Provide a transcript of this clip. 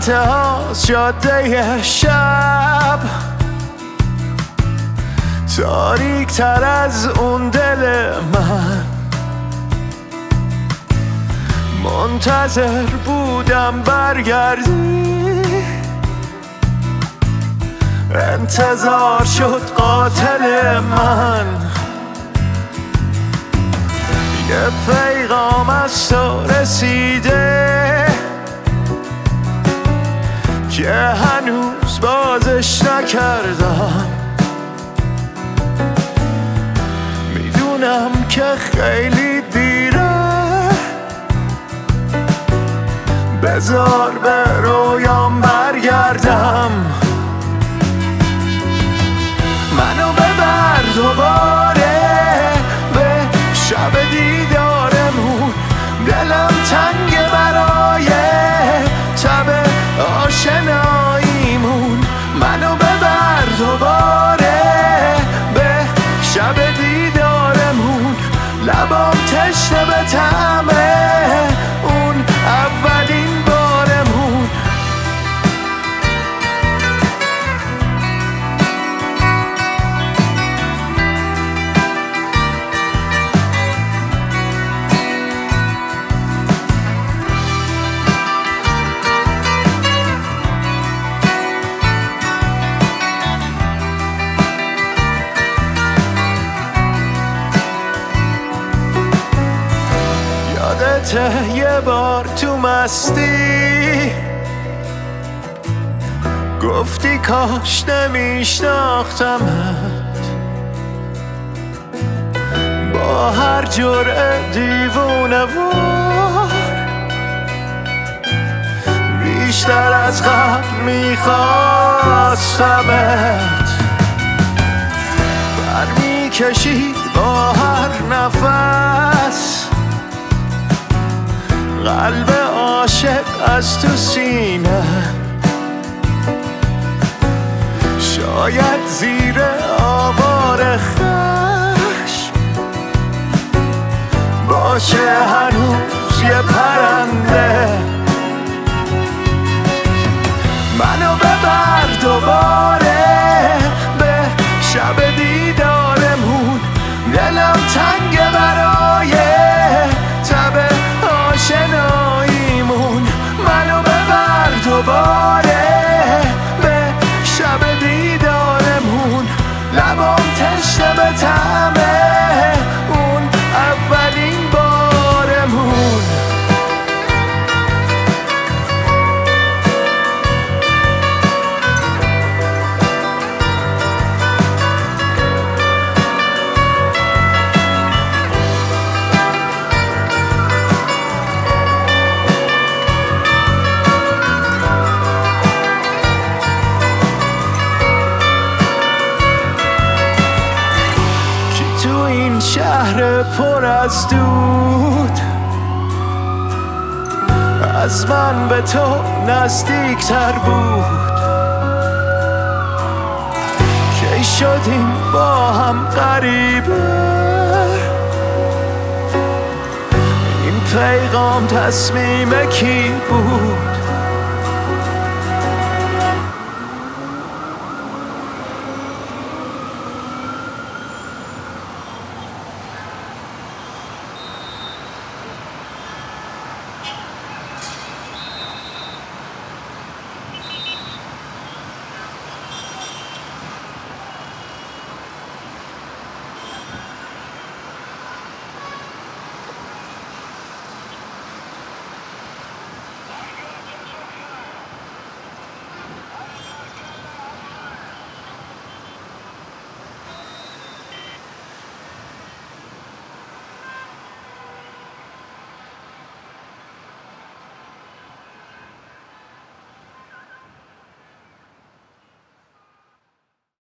انتها جاده شب تاریک تر از اون دل من. منتظر بودم برگردی. انتظار شد قاتل من. یه پیغام از تو رسیده. که هنوز بازش نکردم. می‌دونم که خیلی دیره. بذار به رویام برگردم. لبام تشنه یادته یه بار تو مستی. گفتی کاش نمیشناختمت با هر جرعه دیوونه وار. بیشتر از قبل بر می‌کشید با هر نفس. قلب عاشق از تو سینه. شاید زیر آوار خشم باشه هنوز یه پرنده. منو ببر دوباره. تشنه به شهر پر از دود. از من به تو نزدیکتر بود. کی شدیم با هم غریبه؟ این پیغام تصمیم کی بود؟